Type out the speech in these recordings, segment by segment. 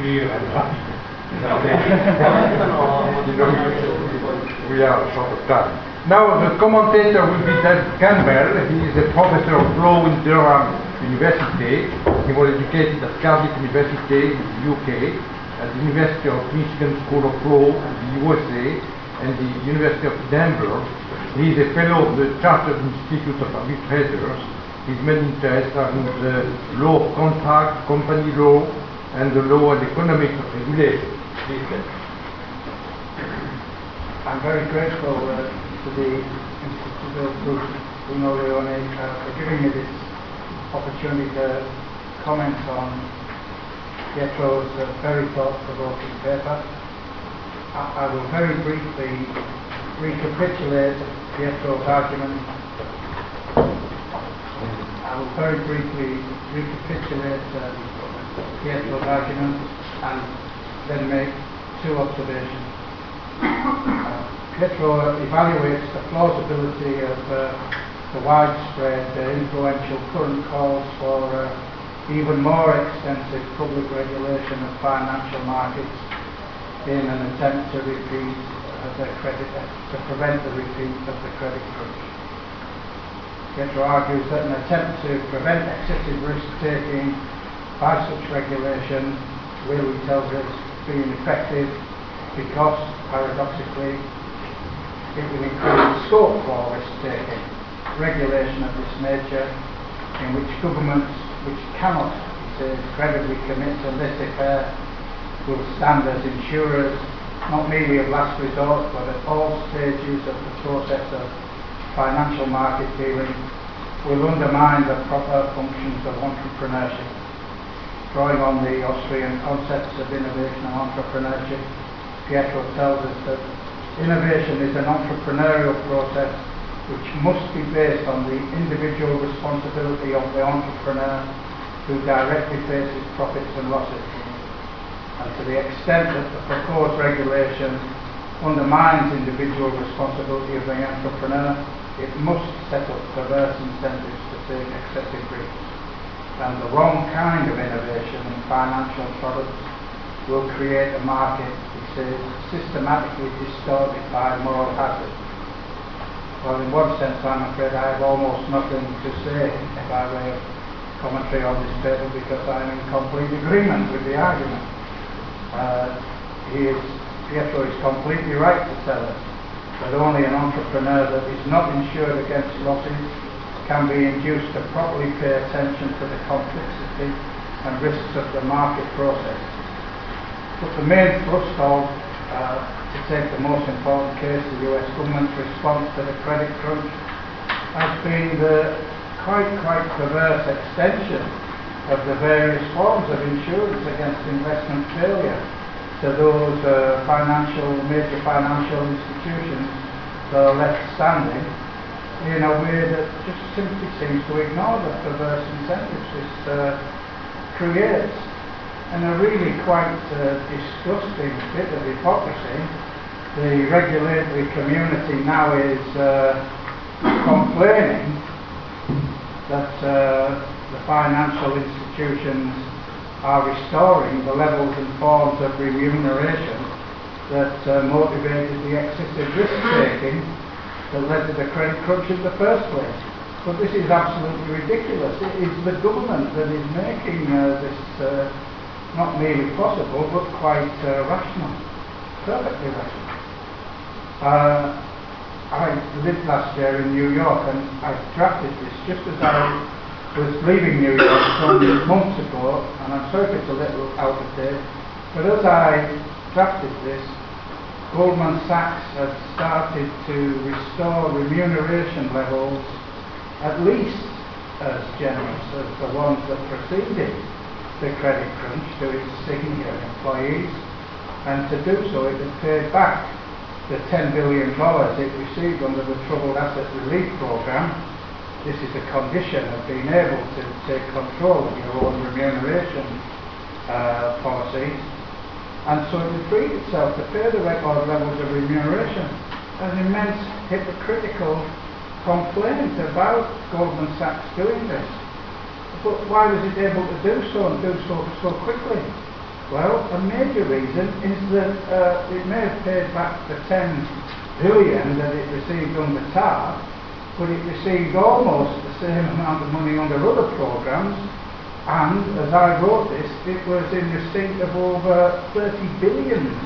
we are short of time. Now the commentator will be David Campbell. He is a professor of law in Durham University. He was educated at Cardiff University in the UK, at the University of Michigan School of Law in the USA, and the University of Denver. He is a fellow of the Chartered Institute of Arbitrators. His main interests are in the law of contract, company law, and the law and economic regulation. I'm very grateful uh, to the Institute of Bruno Leoni uh, for giving me this opportunity to comment on Pietro's uh, very thought-provoking paper. I, I, will very briefly recapitulate Pietro's argument. I will very briefly recapitulate uh, Pietro's argument and then make two observations. Uh, Pietro evaluates the plausibility of uh, the widespread, uh, influential current calls for uh, even more extensive public regulation of financial markets in an attempt to repeat uh, the credit, to prevent the repeat of the credit crunch. Pietro argues that an attempt to prevent excessive risk-taking by such regulation he tells us, being effective because, paradoxically, it will increase the scope for risk-taking regulation of this nature in which governments which cannot, credibly commit to laissez-faire will stand as insurers not merely of last resort but at all stages of the process of financial market dealing will undermine the proper functions of entrepreneurship. Drawing on the Austrian concepts of innovation and entrepreneurship, Pietro tells us that innovation is an entrepreneurial process which must be based on the individual responsibility of the entrepreneur who directly faces profits and losses. And to the extent that the proposed regulation undermines individual responsibility of the entrepreneur, it must set up perverse incentives to take excessive risks. And the wrong kind of innovation in financial products will create a market, he says, systematically distorted by moral hazard well, in one sense, I'm afraid I have almost nothing to say by way of commentary on this paper because I'm in complete agreement with the argument. Uh, he is, Pietro is completely right to tell us that only an entrepreneur that is not insured against losses can be induced to properly pay attention to the complexity and risks of the market process. But the main thrust of uh, to take the most important case, the US government's response to the credit crunch, has been the quite, quite perverse extension of the various forms of insurance against investment failure to those uh, financial, major financial institutions that are left standing in a way that just simply seems to ignore the perverse incentives this uh, creates and a really quite uh, disgusting bit of hypocrisy. The regulatory community now is uh, complaining that uh, the financial institutions are restoring the levels and forms of remuneration that uh, motivated the excessive risk taking that led to the credit crunch in the first place. But this is absolutely ridiculous. It is the government that is making uh, this uh, not merely possible, but quite uh, rational, perfectly rational. Uh, I lived last year in New York and I drafted this just as I was leaving New York some months ago, and I'm sorry if it's a little out of date, but as I drafted this, Goldman Sachs had started to restore remuneration levels at least as generous as the ones that preceded the credit crunch to its senior employees, and to do so it had paid back the $10 billion it received under the Troubled Asset Relief Program. This is a condition of being able to take control of your own remuneration uh. And so it freed itself to pay the record levels of remuneration. An immense hypocritical complaint about Goldman Sachs doing this. But why was it able to do so and do so so quickly? Well, a major reason is that uh, it may have paid back the 10 billion that it received under TARP, but it received almost the same amount of money under other programs, and as I wrote this, it was in receipt of over 30 billions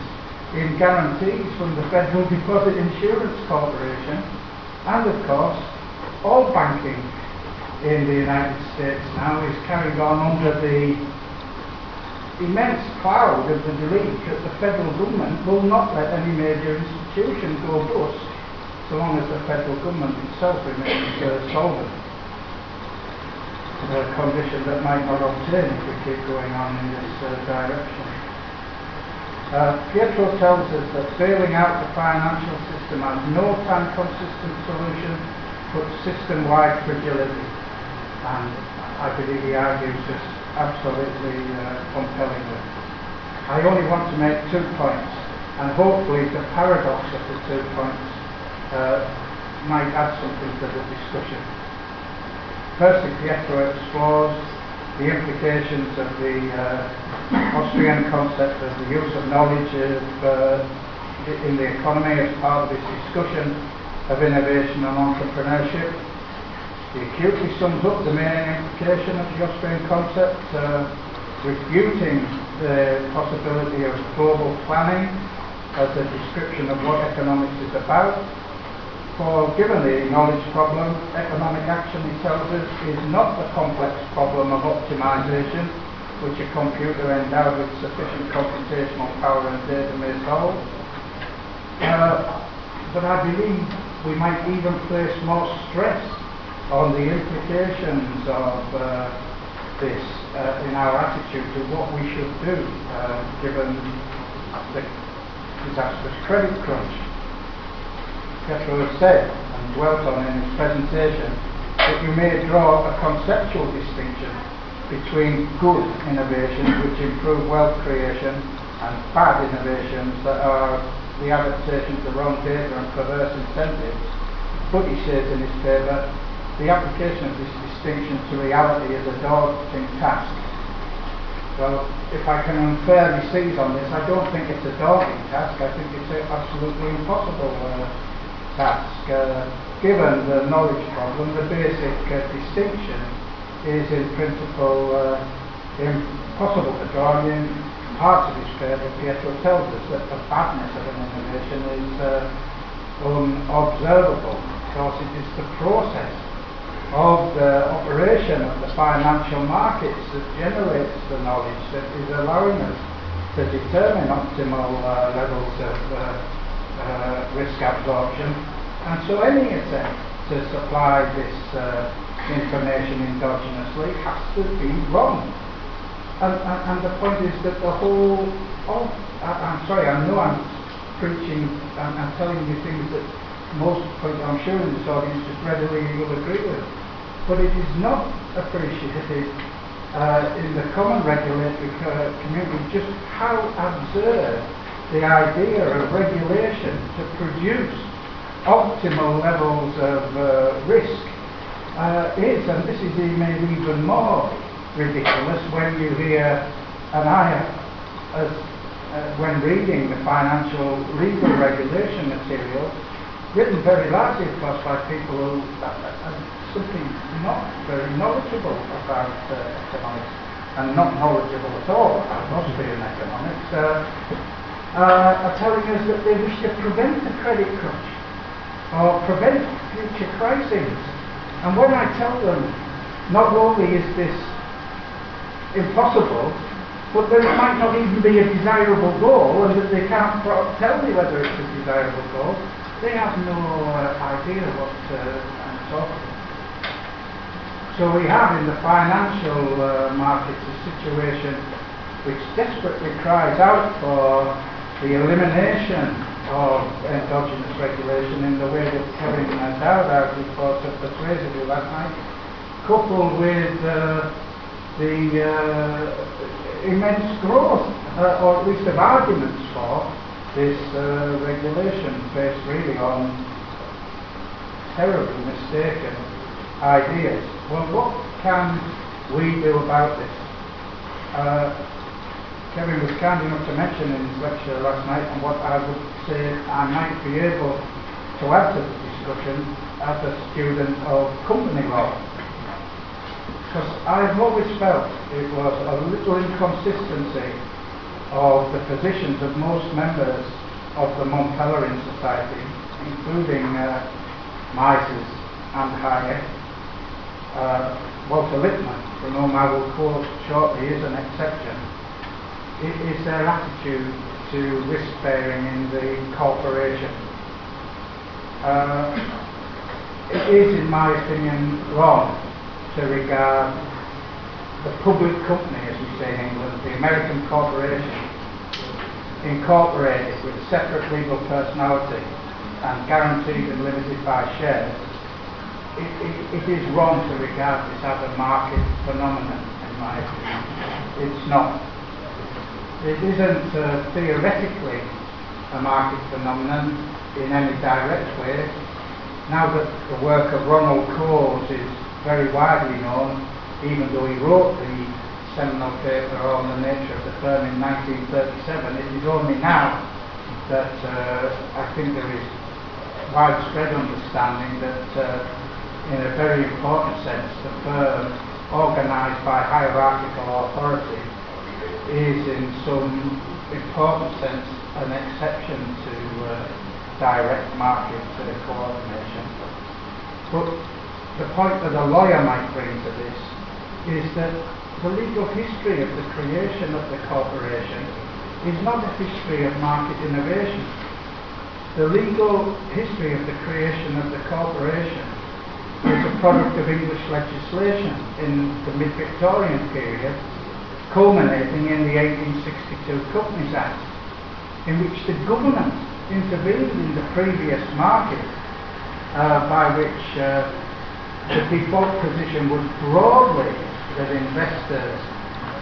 in guarantees from the Federal Deposit Insurance Corporation, and of course, all banking in the United States now is carried on under the immense cloud of the belief that the federal government will not let any major institution go bust so long as the federal government itself remains uh, solvent. A condition that might not obtain if we keep going on in this uh, direction. Uh, Pietro tells us that bailing out the financial system has no time consistent solution but system-wide fragility. And I believe he argues this absolutely uh, compellingly. I only want to make two points, and hopefully the paradox of the two points uh, might add something to the discussion. Firstly, Pietro explores the implications of the uh, Austrian concept of the use of knowledge of, uh, in the economy as part of this discussion of innovation and entrepreneurship. He acutely sums up the main implication of the Austrian concept, uh, refuting the possibility of global planning as a description of what economics is about, for given the knowledge problem, economic action, he tells us, is not the complex problem of optimization, which a computer endowed with sufficient computational power and data may solve. Uh, but I believe we might even place more stress on the implications of uh, this uh, in our attitude to what we should do uh, given the disastrous credit crunch. Has said and dwelt on in his presentation that you may draw a conceptual distinction between good innovations which improve wealth creation and bad innovations that are the adaptation to wrong data and perverse incentives. But he says in his paper, the application of this distinction to reality is a daunting task. Well, if I can unfairly seize on this, I don't think it's a daunting task. I think it's absolutely impossible uh, task. Uh, given the knowledge problem, the basic uh, distinction is in principle uh, impossible to draw. And in parts of his paper, Pietro tells us that the badness of an innovation is uh, unobservable because it is the process of the operation of the financial markets that generates the knowledge that is allowing us to determine optimal uh, levels of uh, uh, risk absorption. And so any attempt to supply this uh, information endogenously has to be wrong. And, and, and, the point is that the whole, oh, I, am sorry, I know I'm preaching and I'm telling you things that most, I'm sure in this audience just readily will agree with. But it is not appreciated uh, in the common regulatory community just how absurd the idea of regulation to produce optimal levels of uh, risk uh, is, and this is made even more ridiculous when you hear, and I, as uh, when reading the financial legal regulation material, written very largely, of course, by people who are simply not very knowledgeable about uh, economics and not knowledgeable at all about Austrian economics. Uh, are telling us that they wish to prevent the credit crunch or prevent future crises. And when I tell them not only is this impossible, but that it might not even be a desirable goal and that they can't tell me whether it's a desirable goal, they have no uh, idea what uh, I'm talking about. So we have in the financial uh, markets a situation which desperately cries out for the elimination of endogenous regulation in the way that Kevin Dowd argued for so persuasively last night, coupled with uh, the uh, immense growth, uh, or at least of arguments for this uh, regulation based really on terribly mistaken ideas. Well, what can we do about this? Kevin was kind enough to mention in his lecture last night and what I would say I might be able to add to the discussion as a student of company law. Because I've always felt it was a little inconsistency of the positions of most members of the Mont Pelerin Society, including uh, Mises and Hayek, uh, Walter Lippmann, from whom I will quote shortly, is an exception, is their attitude to risk bearing in the corporation. Uh, it is, in my opinion, wrong to regard the public company, as we say in England, the American corporation, incorporated with separate legal personality and guaranteed and limited by shares, it, it, it is wrong to regard this as a market phenomenon, in my opinion. It's not. It isn't uh, theoretically a market phenomenon in any direct way. Now that the work of Ronald Coase is very widely known, even though he wrote the seminal paper on the nature of the firm in 1937, it is only now that uh, I think there is widespread understanding that uh, in a very important sense the firm organised by hierarchical authority is in some important sense an exception to uh, direct market to the coordination. But the point that a lawyer might bring to this is that the legal history of the creation of the corporation is not a history of market innovation. The legal history of the creation of the corporation is a product of English legislation in the mid-Victorian period, culminating in the 1862 Companies Act, in which the government intervened in the previous market uh, by which uh, the default position was broadly that investors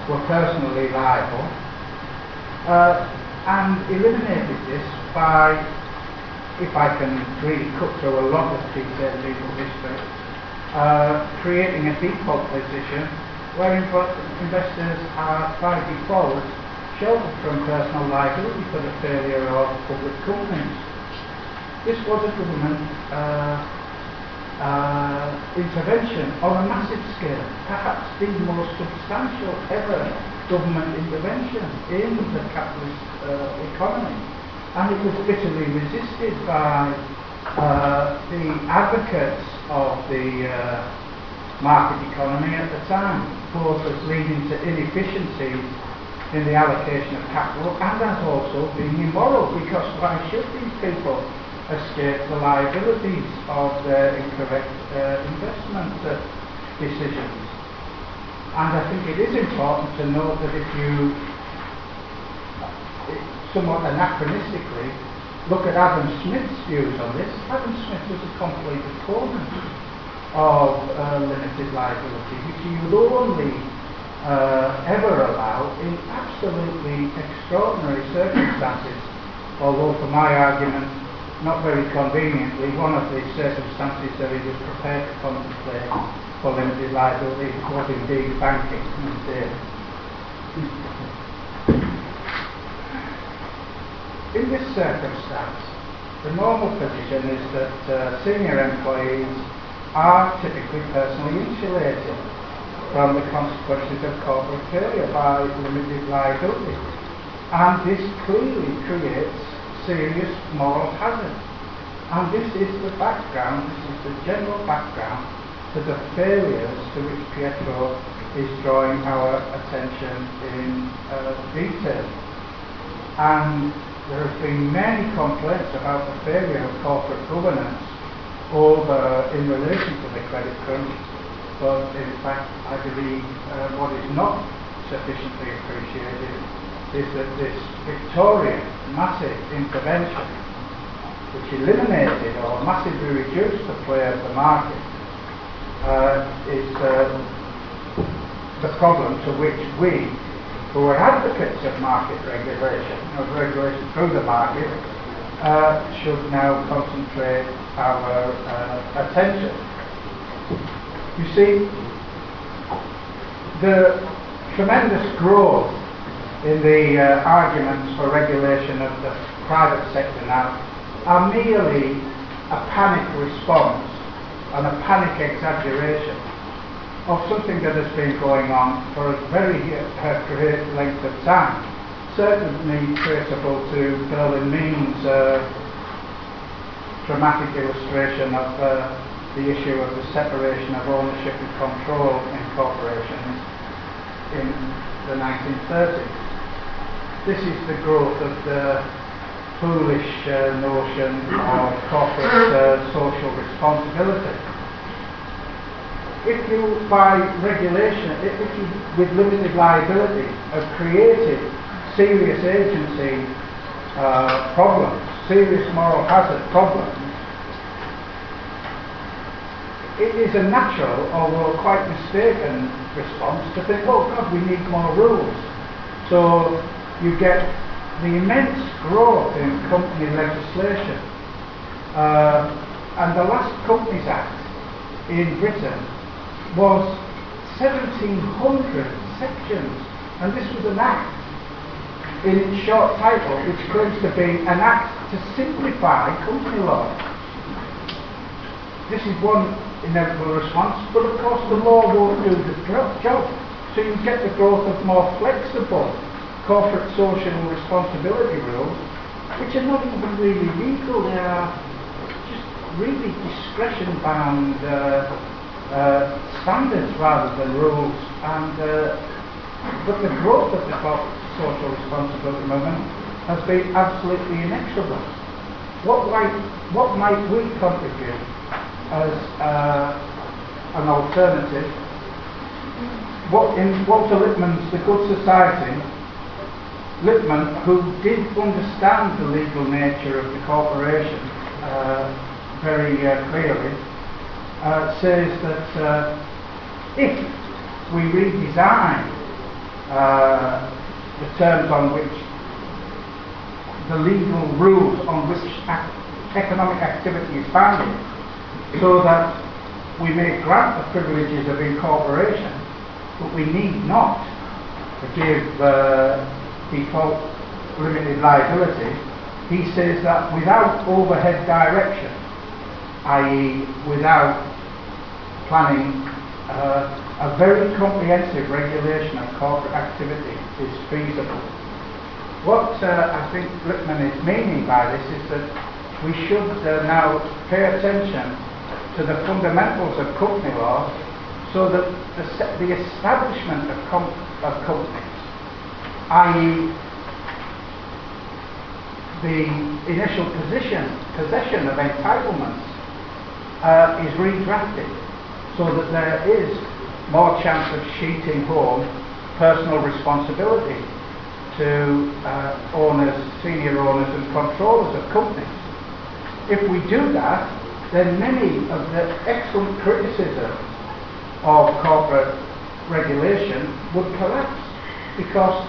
were personally liable uh, and eliminated this by, if I can really cut through a lot of detailed legal history, uh, creating a default position where investors are by default sheltered from personal liability for the failure of public companies. This was a government uh, uh, intervention on a massive scale, perhaps the most substantial ever government intervention in the capitalist uh, economy. And it was bitterly resisted by uh, the advocates of the uh, market economy at the time, both as leading to inefficiencies in the allocation of capital and as also being immoral, because why should these people escape the liabilities of their incorrect uh, investment uh, decisions. And I think it is important to note that if you somewhat anachronistically look at Adam Smith's views on this, Adam Smith was a complete opponent of uh, limited liability, which he would only uh, ever allow in absolutely extraordinary circumstances, although for my argument not very conveniently, one of the circumstances that he was prepared to contemplate for limited liability was indeed banking. In this circumstance, the normal position is that uh, senior employees are typically personally insulated from the consequences of corporate failure by limited liability. And this clearly creates serious moral hazard. And this is the background, this is the general background to the failures to which Pietro is drawing our attention in uh, detail. And there have been many complaints about the failure of corporate governance over in relation to the credit crunch, but in fact I believe uh, what is not sufficiently appreciated is that this Victorian massive intervention which eliminated or massively reduced the play of the market uh, is uh, the problem to which we, who are advocates of market regulation, of regulation through the market, uh, should now concentrate our uh, attention. You see, the tremendous growth in the uh, arguments for regulation of the private sector now are merely a panic response and a panic exaggeration of something that has been going on for a very uh, great length of time. Certainly traceable to Berle and Means' uh, dramatic illustration of uh, the issue of the separation of ownership and control in corporations in the 1930s. This is the growth of the foolish uh, notion of corporate uh, social responsibility. If you, by regulation, if you, with limited liability, have created serious agency uh, problems, serious moral hazard problems, it is a natural, although quite mistaken, response to think, oh God, we need more rules. So you get the immense growth in company legislation. Uh, and the last Companies Act in Britain was 1700 sections, and this was an act in short title which claims to be an act to simplify company law. This is one inevitable response, but of course the law won't do the job. So you get the growth of more flexible corporate social responsibility rules, which are not even really legal, they are just really discretion bound uh, uh, standards rather than rules. And uh, but the growth of the corporate social responsibility movement has been absolutely inexorable. What might, what might we contribute as uh, an alternative? What in Walter Lippmann's The Good Society Lippmann, who did understand the legal nature of the corporation uh, very uh, clearly, uh, says that uh, if we redesign uh, the terms on which the legal rules on which ac economic activity is founded, so that we may grant the privileges of incorporation, but we need not give uh, default limited liability, he says that without overhead direction, i.e., without planning, uh, a very comprehensive regulation of corporate activity is feasible. What uh, I think Lippmann is meaning by this is that we should uh, now pay attention to the fundamentals of company law so that the, the establishment of, com of companies i.e. the initial position, possession of entitlements uh, is redrafted so that there is more chance of sheeting home personal responsibility to uh, owners, senior owners and controllers of companies. If we do that, then many of the excellent criticism of corporate regulation would collapse because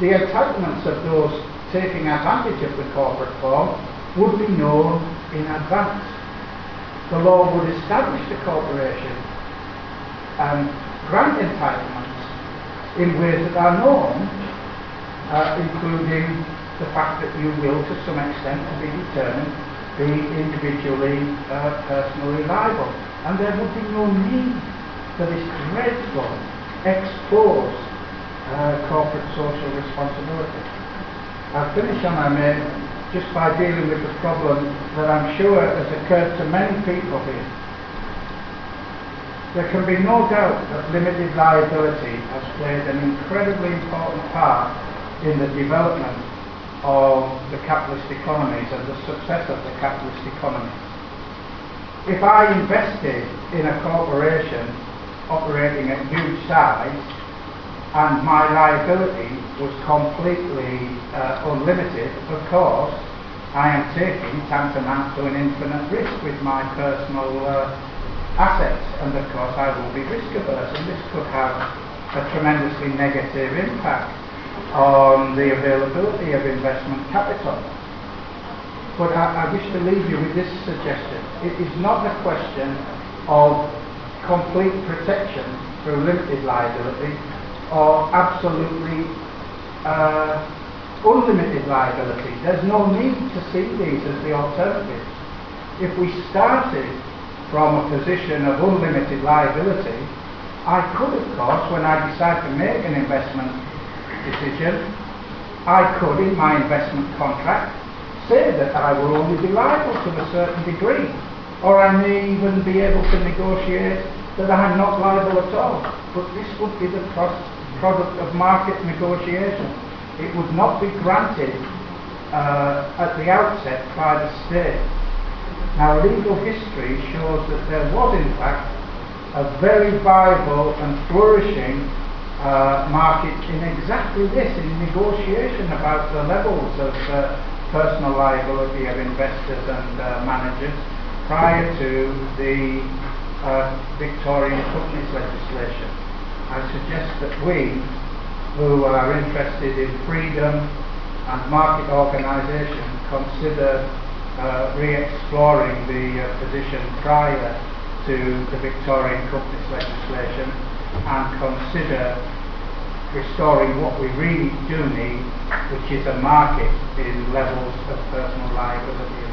the entitlements of those taking advantage of the corporate form would be known in advance. The law would establish the corporation and grant entitlements in ways that are known, uh, including the fact that you will, to some extent, to be determined, be individually, uh, personally liable. And there would be no need for this dreadful, exposed uh, corporate social responsibility. I'll finish on I may just by dealing with the problem that I'm sure has occurred to many people here. There can be no doubt that limited liability has played an incredibly important part in the development of the capitalist economies and the success of the capitalist economies. If I invested in a corporation operating at huge size, and my liability was completely uh, unlimited, of course, I am taking tantamount to an infinite risk with my personal uh, assets, and of course I will be risk averse, and this could have a tremendously negative impact on the availability of investment capital. But I, I wish to leave you with this suggestion. It is not a question of complete protection through limited liability, or absolutely uh, unlimited liability. There's no need to see these as the alternatives. If we started from a position of unlimited liability, I could, of course, when I decide to make an investment decision, I could, in my investment contract, say that I will only be liable to a certain degree, or I may even be able to negotiate that I'm not liable at all. But this would be the pro- product of market negotiation. It would not be granted uh, at the outset by the state. Now, legal history shows that there was, in fact, a very viable and flourishing uh, market in exactly this, in negotiation about the levels of uh, personal liability of investors and uh, managers prior to the uh, Victorian Companies legislation. I suggest that we, who are interested in freedom and market organisation, consider uh, re-exploring the uh, position prior to the Victorian Companies legislation and consider restoring what we really do need, which is a market in levels of personal liability